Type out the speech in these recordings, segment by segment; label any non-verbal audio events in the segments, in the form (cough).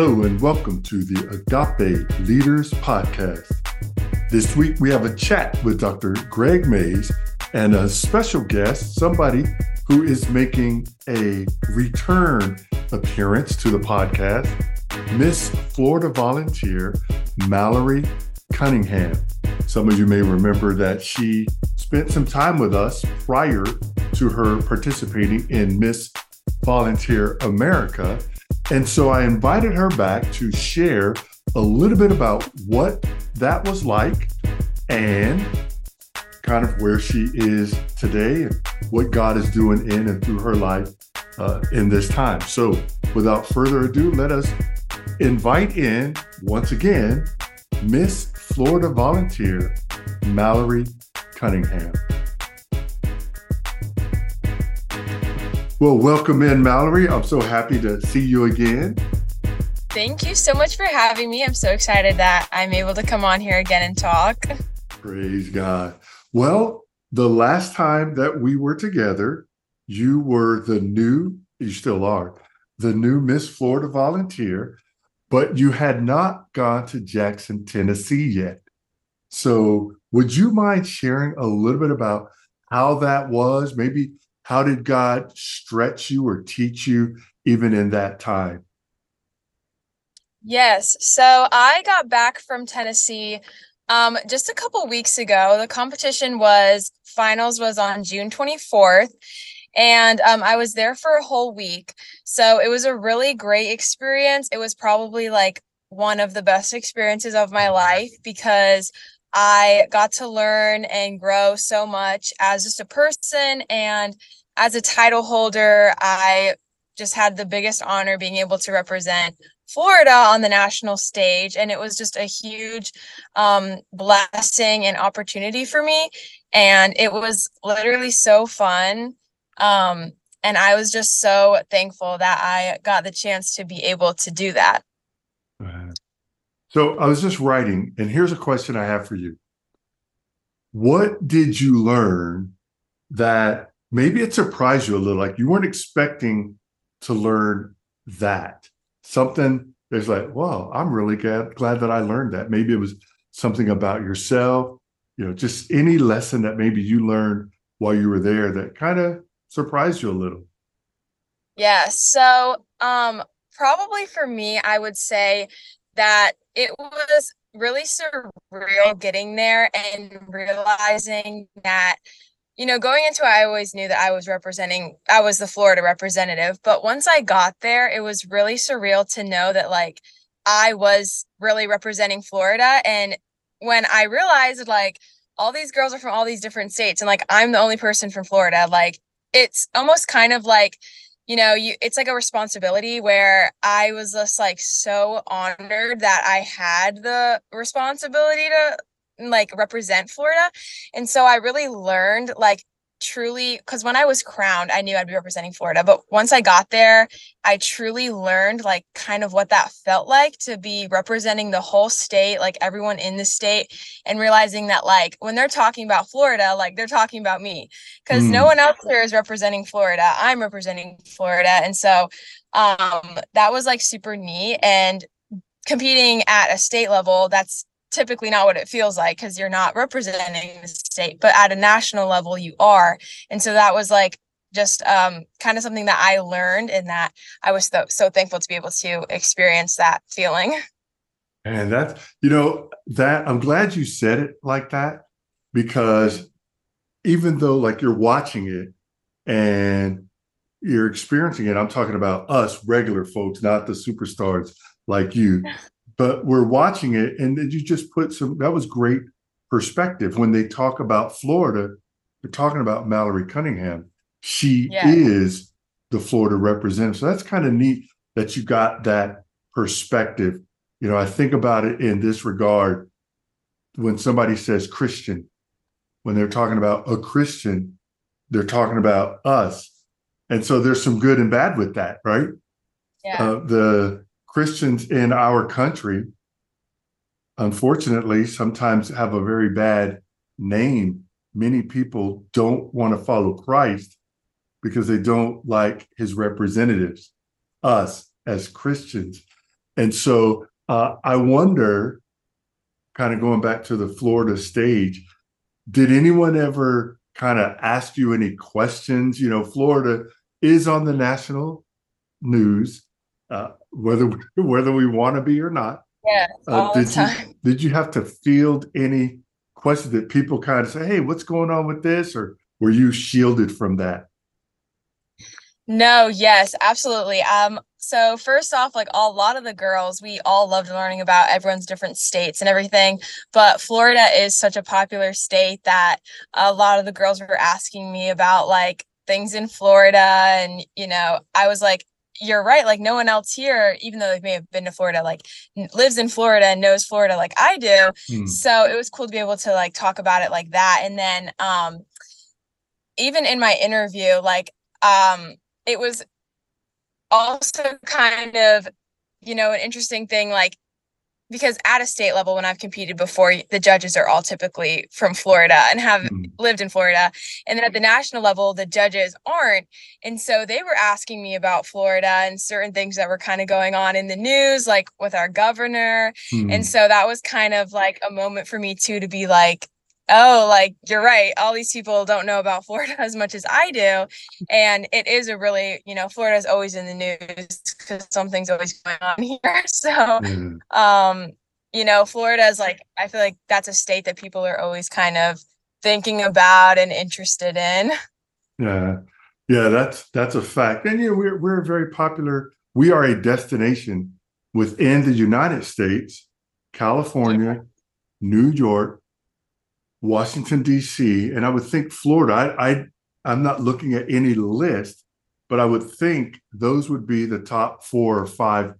Hello, and welcome to the Agape Leaders Podcast. This week, we have a chat with Dr. Gregg Mays and a special guest, somebody who is making a return appearance to the podcast, Miss Florida volunteer Mallory Cunningham. Some of you may remember that she spent some time with us prior to her participating in Miss Volunteer America. And so I invited her back to share a little bit about what that was like and kind of where she is today and what God is doing in and through her life uh, in this time. So, without further ado, let us invite in once again Miss Florida volunteer Mallory Cunningham. Well, welcome in, Mallory. I'm so happy to see you again. Thank you so much for having me. I'm so excited that I'm able to come on here again and talk. Praise God. Well, the last time that we were together, you were the new, you still are, the new Miss Florida volunteer, but you had not gone to Jackson, Tennessee yet. So, would you mind sharing a little bit about how that was? Maybe how did God stretch you or teach you even in that time? Yes. So I got back from Tennessee um, just a couple weeks ago. The competition was finals was on June 24th. And um, I was there for a whole week. So it was a really great experience. It was probably like one of the best experiences of my life because I got to learn and grow so much as just a person and as a title holder, I just had the biggest honor being able to represent Florida on the national stage. And it was just a huge um, blessing and opportunity for me. And it was literally so fun. Um, and I was just so thankful that I got the chance to be able to do that. So I was just writing, and here's a question I have for you. What did you learn that maybe it surprised you a little? Like you weren't expecting to learn that. Something there's like wow i'm really glad, glad that i learned that. Maybe it was something about yourself you know just any lesson that maybe you learned while you were there that kind of surprised you a little. Yeah so um probably for me i would say that it was really surreal getting there and realizing that you know, going into it, I always knew that I was representing, I was the Florida representative. But once I got there, it was really surreal to know that, like, I was really representing Florida. And when I realized, like, all these girls are from all these different states, and like, I'm the only person from Florida, like, it's almost kind of like, you know, you it's like a responsibility where I was just like so honored that I had the responsibility to like represent Florida. And so I really learned like truly because when I was crowned, I knew I'd be representing Florida. But once I got there, I truly learned like kind of what that felt like to be representing the whole state, like everyone in the state, and realizing that like when they're talking about Florida, like they're talking about me because mm. no one else here is representing Florida. I'm representing Florida. And so um that was like super neat. And competing at a state level, that's typically not what it feels like because you're not representing the state but at a national level you are. And so that was like just um, kind of something that i learned and that i was so, so thankful to be able to experience that feeling. And that's you know that i'm glad you said it like that because even though like you're watching it and you're experiencing it i'm talking about us regular folks not the superstars like you (laughs) but we're watching it and then you just put some that was great perspective. When they talk about florida they're talking about mallory cunningham. She yeah. is the florida representative. So that's kind of neat that you got that perspective. You know i think about it in this regard. When somebody says christian when they're talking about a christian they're talking about us. And so there's some good and bad with that right? Yeah. Uh, the Christians in our country, unfortunately, sometimes have a very bad name. Many people don't want to follow Christ because they don't like his representatives, us as Christians. And so uh, I wonder, kind of going back to the Florida stage, did anyone ever kind of ask you any questions? You know, Florida is on the national news, uh, whether (laughs) whether we want to be or not. Yeah, uh, did the time. You, (laughs) did you have to field any questions that people kind of say, "Hey, what's going on with this?" Or were you shielded from that? No, yes, absolutely. Um, so first off, like a lot of the girls, we all loved learning about everyone's different states and everything. But Florida is such a popular state that a lot of the girls were asking me about like things in Florida. And, you know, I was like, you're right. Like no one else here, even though they may have been to Florida, like lives in Florida and knows Florida like I do. Hmm. So it was cool to be able to like talk about it like that. And then um even in my interview, like um it was also kind of, you know, an interesting thing, like because at a state level, when I've competed before, the judges are all typically from Florida and have mm-hmm. lived in Florida. And then at the national level, the judges aren't. And so they were asking me about Florida and certain things that were kind of going on in the news, like with our governor. Mm-hmm. And so that was kind of like a moment for me too to be like, oh, like you're right. All these people don't know about Florida (laughs) as much as I do. And it is a really, you know, Florida is always in the news because something's always going on (laughs) here. So, mm. um, you know, Florida is like, I feel like that's a state that people are always kind of thinking about and interested in. (laughs) Yeah. Yeah, that's that's a fact. And you know, we're we're very popular. We are a destination within the United States, California. New York, Washington D.C., and I would think Florida. I, I I'm not looking at any list, but I would think those would be the top four or five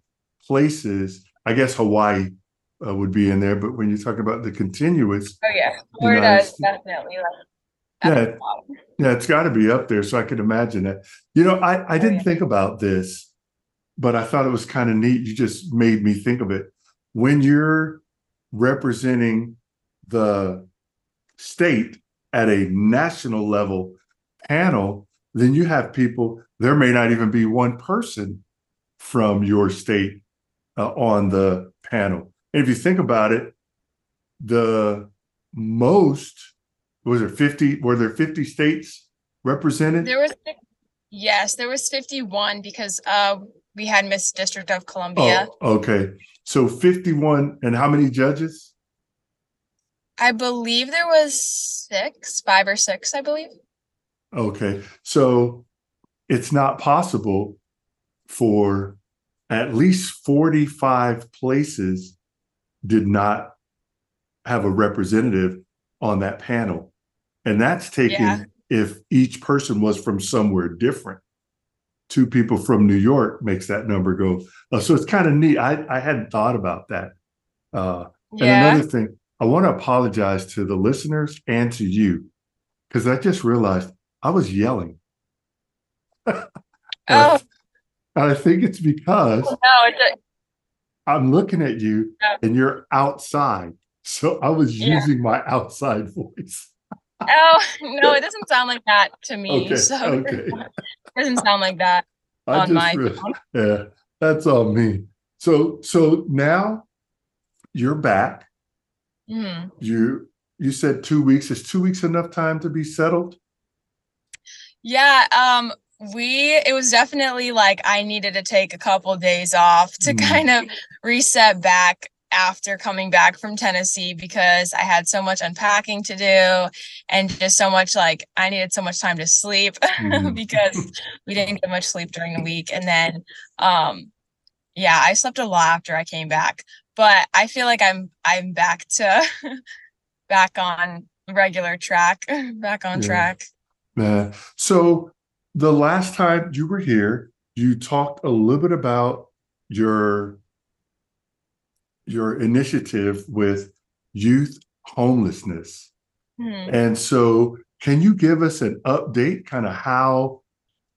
places. I guess Hawaii uh, would be in there, but when you're talking about the continuous, oh yeah, Florida is definitely like yeah, yeah, it's got to be up there. So I could imagine that. You know, I I oh, didn't oh, yeah. think about this, but I thought it was kind of neat. You just made me think of it. When you're representing the state at a national level panel, then you have people, there may not even be one person from your state uh, on the panel. And if you think about it, the most was there 50 were there 50 states represented? There was yes there was 51 because uh we had miss district of columbia. Oh, okay. So 51 and how many judges I believe there was six, five or six, I believe. Okay. So it's not possible for at least 45 places did not have a representative on that panel. And that's taken yeah. if each person was from somewhere different. Two people from New York makes that number go. Uh, so it's kind of neat. I, I hadn't thought about that. Uh, yeah. And another thing, I want to apologize to the listeners and to you because I just realized I was yelling. (laughs) oh. I, I think it's because oh, no, it's a- I'm looking at you and you're outside. So I was yeah. using my outside voice. oh, (laughs) no, it doesn't sound like that to me. Okay, so (laughs) okay. it doesn't sound like that I on my really, Yeah, that's on me. So so now you're back Mm. You you said two weeks. Is two weeks enough time to be settled? Yeah. Um. We. It was definitely like I needed to take a couple of days off to mm. kind of reset back after coming back from Tennessee because I had so much unpacking to do and just so much like I needed so much time to sleep (laughs) mm. because we didn't get much sleep during the week. And then um yeah, I slept a lot after I came back but I feel like I'm I'm back to (laughs) back on regular track, (laughs) back on yeah. track. Yeah. So the last time you were here, you talked a little bit about your your initiative with youth homelessness. Hmm. And so can you give us an update kind of how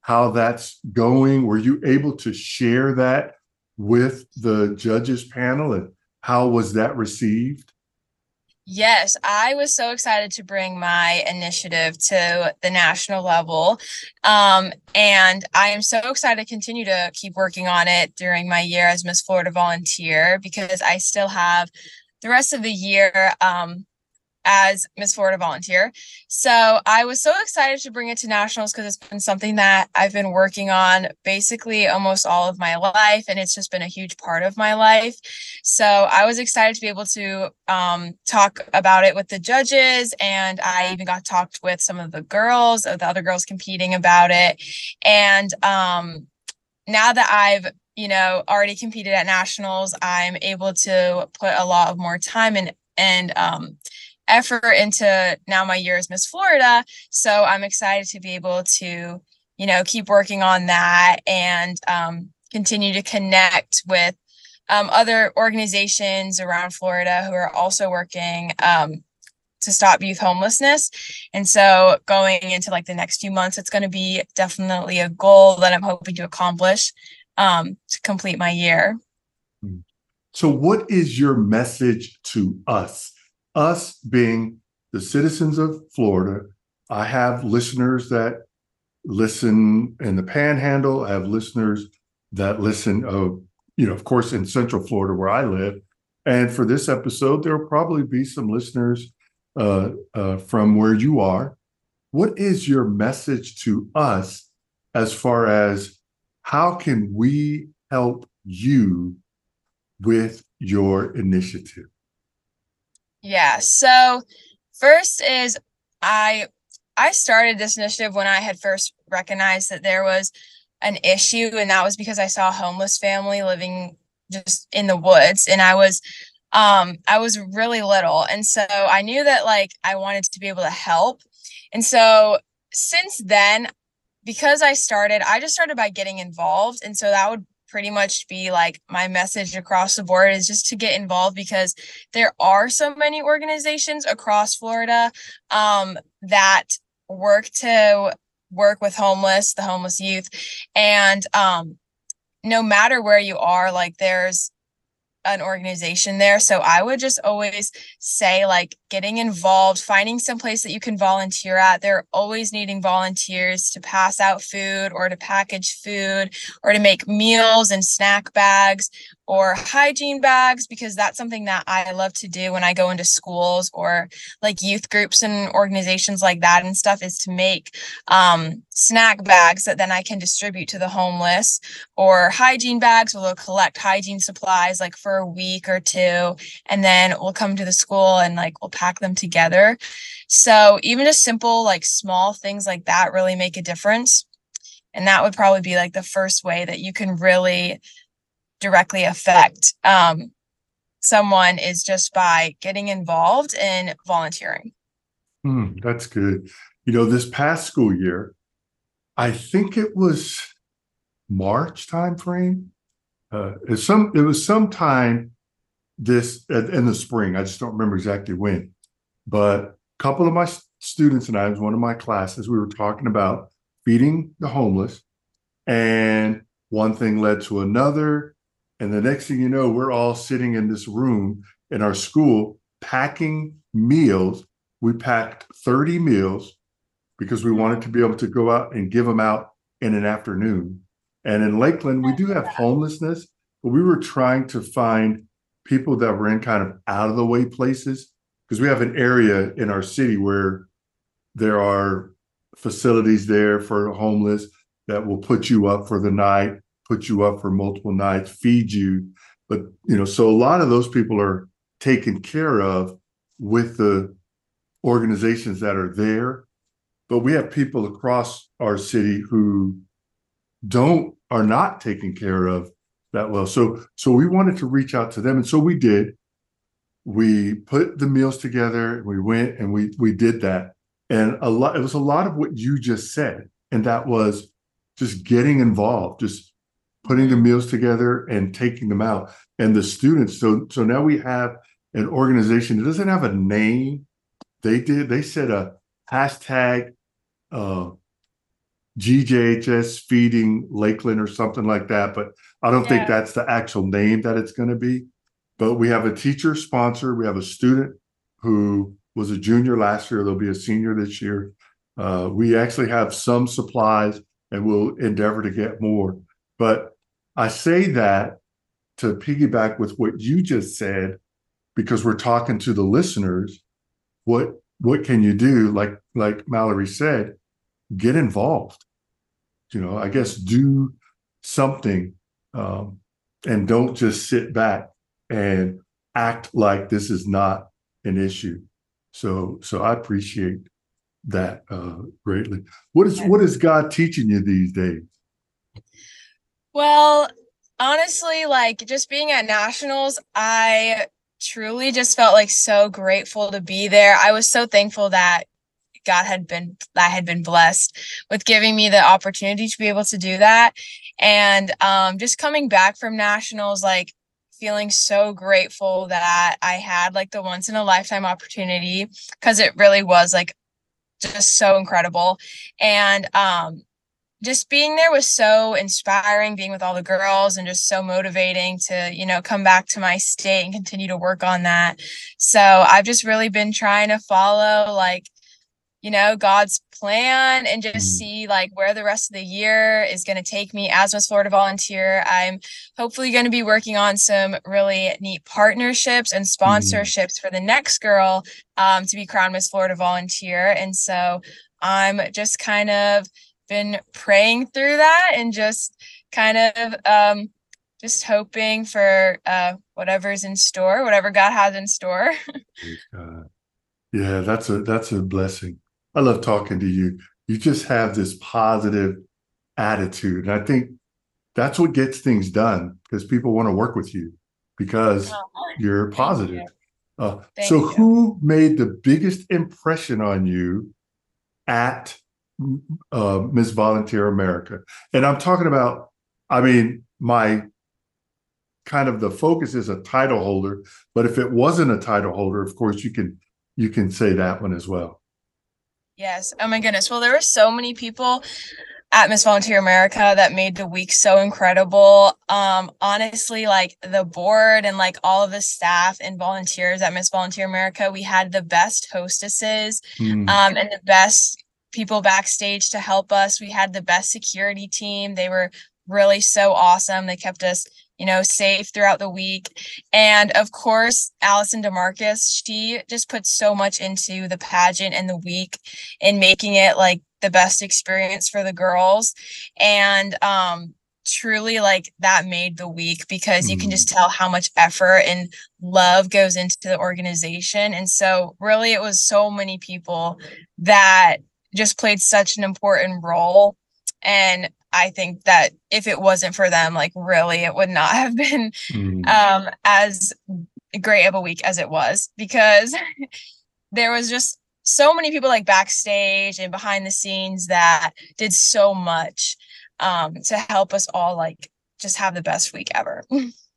how that's going? Were you able to share that with the judges panel and how was that received? Yes, I was so excited to bring my initiative to the national level. Um, and I am so excited to continue to keep working on it during my year as Miss Florida volunteer because I still have the rest of the year um, as Miss Florida volunteer. So I was so excited to bring it to nationals because it's been something that I've been working on basically almost all of my life, and it's just been a huge part of my life. So I was excited to be able to um, talk about it with the judges, and I even got talked with some of the girls, the other girls competing about it, and um, now that I've you know already competed at nationals i'm able to put a lot of more time and and um effort into now my year as Miss Florida. So I'm excited to be able to, you know, keep working on that and um, continue to connect with um, other organizations around Florida who are also working um, to stop youth homelessness. And so going into like the next few months, it's going to be definitely a goal that I'm hoping to accomplish um, to complete my year. So, what is your message to us us being the citizens of Florida, I have listeners that listen in the panhandle. I have listeners that listen, uh, you know, of course, in Central Florida where I live. And for this episode, there will probably be some listeners uh, uh, from where you are. What is your message to us as far as how can we help you with your initiative? Yeah. So first is I I started this initiative when I had first recognized that there was an issue and that was because I saw a homeless family living just in the woods and I was um I was really little and so I knew that like I wanted to be able to help. And so since then because I started I just started by getting involved and so that would pretty much be like my message across the board is just to get involved because there are so many organizations across Florida um, that work to work with homeless, the homeless youth. And um, no matter where you are, like there's an organization there. So I would just always say, like, getting involved, finding some place that you can volunteer at. They're always needing volunteers to pass out food or to package food or to make meals and snack bags or hygiene bags because that's something that I love to do when I go into schools or like youth groups and organizations like that and stuff is to make um, snack bags that then I can distribute to the homeless or hygiene bags where they'll collect hygiene supplies like for a week or two and then we'll come to the school and like we'll pack them together. So even just simple like small things like that really make a difference. And that would probably be like the first way that you can really directly affect um, someone is just by getting involved in volunteering. Hmm, that's good. You know, this past school year, I think it was March timeframe. Uh, it's some it was sometime this in the spring. I just don't remember exactly when. But a couple of my students and I was one of my classes. We were talking about feeding the homeless, and one thing led to another, and the next thing you know, we're all sitting in this room in our school packing meals. We packed 30 meals because we wanted to be able to go out and give them out in an afternoon. And in Lakeland, we do have homelessness, but we were trying to find people that were in kind of out of the way places because we have an area in our city where there are facilities there for homeless that will put you up for the night put you up for multiple nights, feed you. But, you know, so a lot of those people are taken care of with the organizations that are there. But we have people across our city who don't are not taken care of that well. So so we wanted to reach out to them. And so we did. We put the meals together, we went and we we did that. And a lot it was a lot of what you just said. And that was just getting involved, just putting the meals together and taking them out. And the students, so so now we have an organization that doesn't have a name. They did, they said a hashtag uh GJHS feeding Lakeland or something like that, but I don't yeah. think that's the actual name that it's going to be. But we have a teacher sponsor, we have a student who was a junior last year. They'll be a senior this year. Uh, we actually have some supplies and we'll endeavor to get more. But I say that to piggyback with what you just said, because we're talking to the listeners. What what can you do? Like like Mallory said, get involved. You know, I guess do something um, and don't just sit back and act like this is not an issue. So so I appreciate that uh, greatly. What is what is God teaching you these days? Well, honestly, like just being at nationals, I truly just felt like so grateful to be there. I was so thankful that God had been I had been blessed with giving me the opportunity to be able to do that. And um just coming back from nationals, like feeling so grateful that I had like the once in a lifetime opportunity because it really was like just so incredible. And um just being there was so inspiring being with all the girls and just so motivating to you know come back to my state and continue to work on that so i've just really been trying to follow like you know god's plan and just mm. see like where the rest of the year is going to take me as miss florida volunteer i'm hopefully going to be working on some really neat partnerships and mm-hmm. sponsorships mm. for the next girl um, to be crowned miss florida volunteer and so i'm just kind of been praying through that and just kind of um, just hoping for uh, whatever's in store, whatever God has in store. (laughs) yeah, that's a that's a blessing. I love talking to you. You just have this positive attitude, and I think that's what gets things done because people want to work with you because oh, you're positive. You. Uh, so, you. who made the biggest impression on you at uh, Miss Volunteer America. And I'm talking about, I mean, my kind of the focus is a title holder, but if it wasn't a title holder, of course, you can you can say that one as well. Yes. Oh my goodness. Well, there were so many people at Miss Volunteer America that made the week so incredible. Um, honestly, like the board and like all of the staff and volunteers at Miss Volunteer America, we had the best hostesses mm. um, and the best people backstage to help us. We had the best security team. They were really so awesome. They kept us, you know, safe throughout the week. And of course, Allison DeMarcus, she just put so much into the pageant and the week in making it like the best experience for the girls. And um truly like that made the week because you can just mm. tell how much effort and love goes into the organization and so really it was so many people that just played such an important role. And i think that if it wasn't for them like really it would not (laughs) have been mm. um as great of a week as it was. Because (laughs) there was just so many people like backstage and behind the scenes that did so much um to help us all like just have the best week ever. (laughs)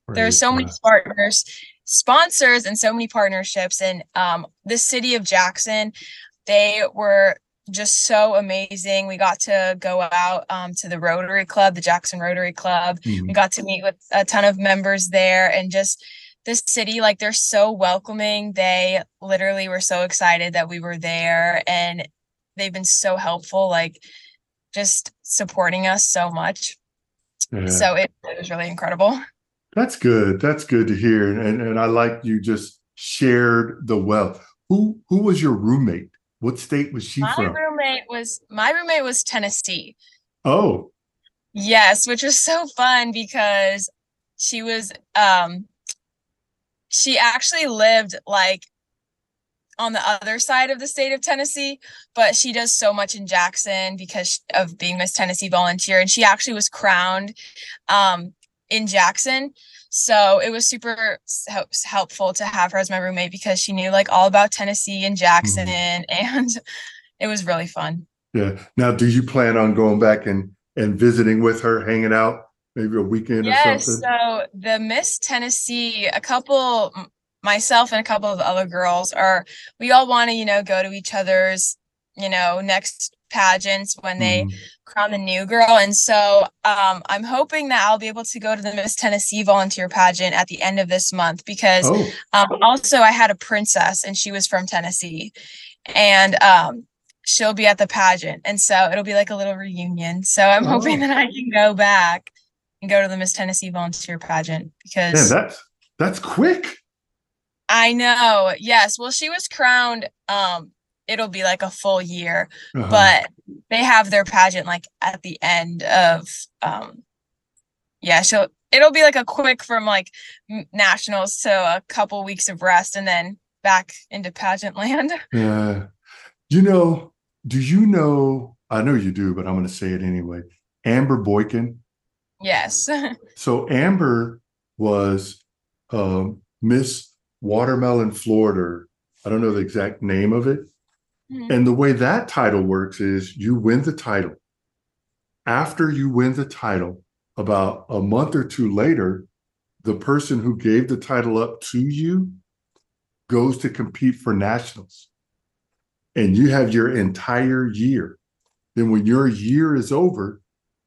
There are so many partners sponsors and so many partnerships. And um the city of jackson they were just so amazing. We got to go out um, to the Rotary Club, the Jackson Rotary Club. Mm-hmm. We got to meet with a ton of members there and just this city, like they're so welcoming. They literally were so excited that we were there and they've been so helpful, like just supporting us so much. Yeah. So it, it was really incredible. That's good. That's good to hear. And, and I like you just shared the wealth. Who who was your roommate? What state was she my from? My roommate was my roommate was Tennessee. Oh. Yes, which was so fun because she was um she actually lived like on the other side of the state of Tennessee, but she does so much in Jackson because of being Miss Tennessee volunteer and she actually was crowned um in Jackson. So it was super helpful to have her as my roommate because she knew like all about Tennessee and Jackson, mm-hmm. (laughs) and it was really fun. Yeah. Now, do you plan on going back and and visiting with her, hanging out, maybe a weekend yes, or something? So the Miss Tennessee, a couple, myself and a couple of other girls are. We all want to, you know, go to each other's, you know, next pageants when they mm. Crown the new girl. And so um, I'm hoping that I'll be able to go to the Miss Tennessee volunteer pageant at the end of this month because oh. um, also I had a princess and she was from Tennessee. And um, she'll be at the pageant. And so it'll be like a little reunion. So I'm oh. hoping that I can go back and go to the Miss Tennessee volunteer pageant because Man, that's that's quick. I know. Yes. Well, she was crowned um it'll be like a full year, uh-huh. but they have their pageant like at the end of um yeah, so it'll be like a quick from like nationals to a couple weeks of rest and then back into pageant (laughs) land. Yeah. You know, do you know I know you do, but I'm going to say it anyway. Amber Boykin. Yes. (laughs) so Amber was um, Miss Watermelon Florida. I don't know the exact name of it, Mm-hmm. And the way that title works is you win the title. After you win the title, about a month or two later, the person who gave the title up to you goes to compete for nationals. And you have your entire year. Then, when your year is over,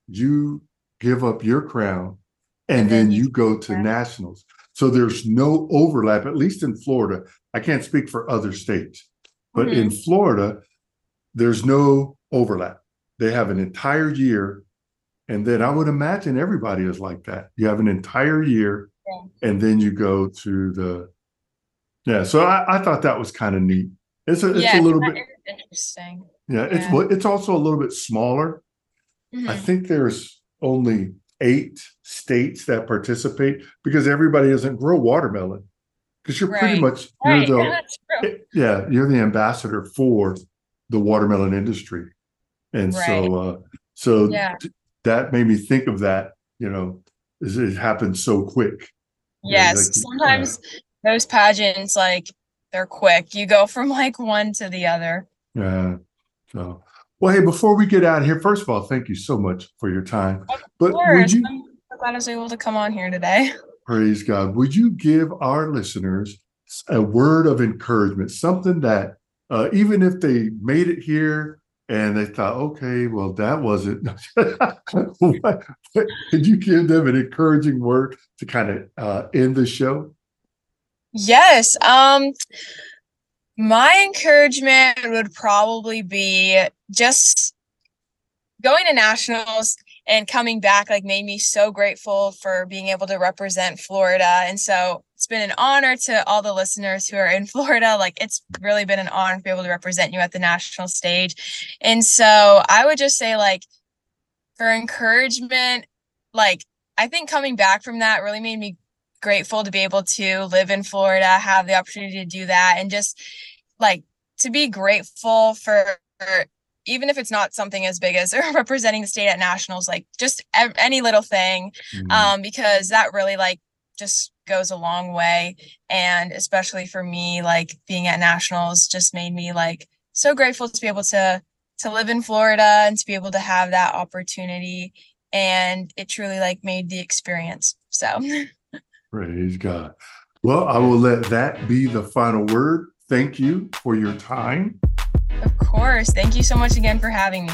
you give up your crown and, and then, then, you go to nationals. So there's no overlap, at least in Florida. I can't speak for other states. But mm-hmm. in Florida, there's no overlap. They have an entire year. And then I would imagine everybody is like that. You have an entire year yeah. and then you go to the yeah. So I, I thought that was kind of neat. It's a it's yeah, a little bit interesting. Yeah, yeah, it's it's also a little bit smaller. Mm-hmm. I think there's only eight states that participate because everybody doesn't grow watermelon because you're right. pretty much you're right. the yeah you're the ambassador for the watermelon industry and right. so uh so yeah. that made me think of that you know it happened so quick yes like, sometimes yeah. those pageants like they're quick you go from like one to the other yeah so well hey before we get out of here first of all thank you so much for your time of but course. would you I'm glad I was able to come on here today. (laughs) Praise God. Would you give our listeners a word of encouragement, something that uh, even if they made it here and they thought, okay, well, that wasn't, (laughs) could you give them an encouraging word to kind of uh, end the show? Yes. Um, my encouragement would probably be just going to nationals and coming back like made me so grateful for being able to represent Florida. And so it's been an honor to all the listeners who are in (laughs) Florida. Like it's really been an honor to be able to represent you at the national stage. And so I would just say like for encouragement, like I think coming back from that really made me grateful to be able to live in Florida, have the opportunity to do that and just like to be grateful for even if it's not something as big as (laughs) representing the state at nationals like just any little thing mm-hmm. um because that really like just goes a long way. And especially for me like being at nationals just made me like so grateful to be able to to live in Florida and to be able to have that opportunity. And it truly like made the experience so. (laughs) Praise god. Well i will let that be the final word. Thank you for your time of course. Thank you so much again for having me.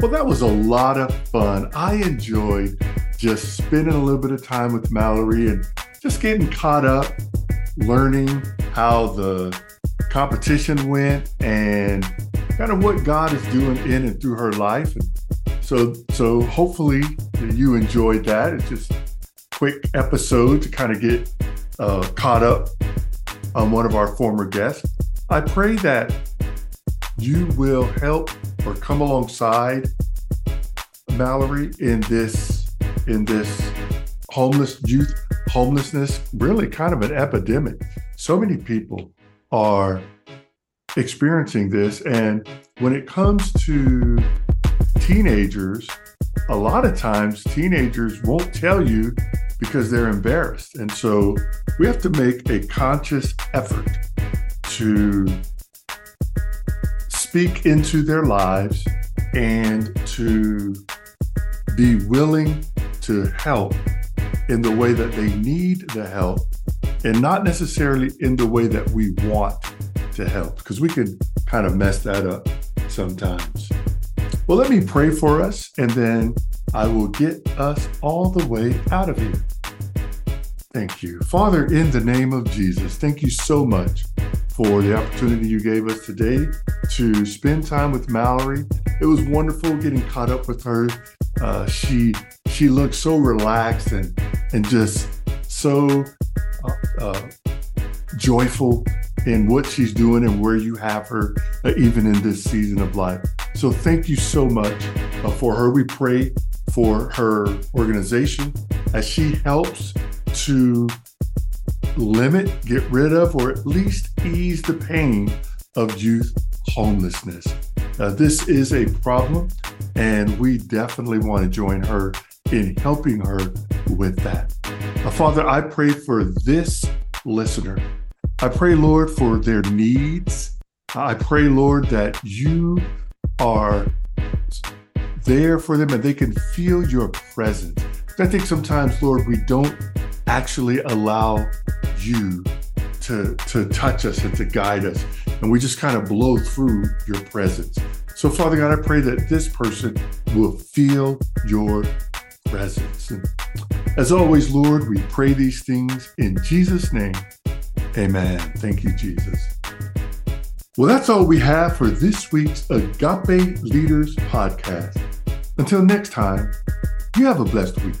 Well, that was a lot of fun. I enjoyed just spending a little bit of time with Mallory and just getting caught up, learning how the competition went and kind of what God is doing in and through her life. And so, so hopefully you enjoyed that. It's just quick episode to kind of get uh, caught up on one of our former guests. I pray that you will help or come alongside Mallory in this in this homeless youth homelessness, really kind of an epidemic. So many people are experiencing this. And when it comes to teenagers, a lot of times teenagers won't tell you because they're embarrassed. And so we have to make a conscious effort to speak into their lives and to be willing to help in the way that they need the help and not necessarily in the way that we want to help, because we could kind of mess that up sometimes. Well, let me pray for us, and then I will get us all the way out of here. Thank you. Father, in the name of Jesus, thank you so much for the opportunity you gave us today to spend time with Mallory. It was wonderful getting caught up with her. Uh, she she looked so relaxed and and just so uh, uh, joyful in what she's doing and where you have her, uh, even in this season of life. So thank you so much uh, for her. We pray for her organization as she helps to limit, get rid of, or at least ease the pain of youth homelessness. Uh, this is a problem, and we definitely want to join her in helping her with that. Uh, Father, I pray for this listener. I pray, Lord, for their needs. I pray, Lord, that you are there for them and they can feel your presence. I think sometimes, Lord, we don't actually allow you to, to touch us and to guide us. And we just kind of blow through your presence. So, Father God, I pray that this person will feel your presence. And as always, Lord, we pray these things in Jesus' name. Amen. Thank you, Jesus. Well, that's all we have for this week's Agape Leaders podcast. Until next time, you have a blessed week.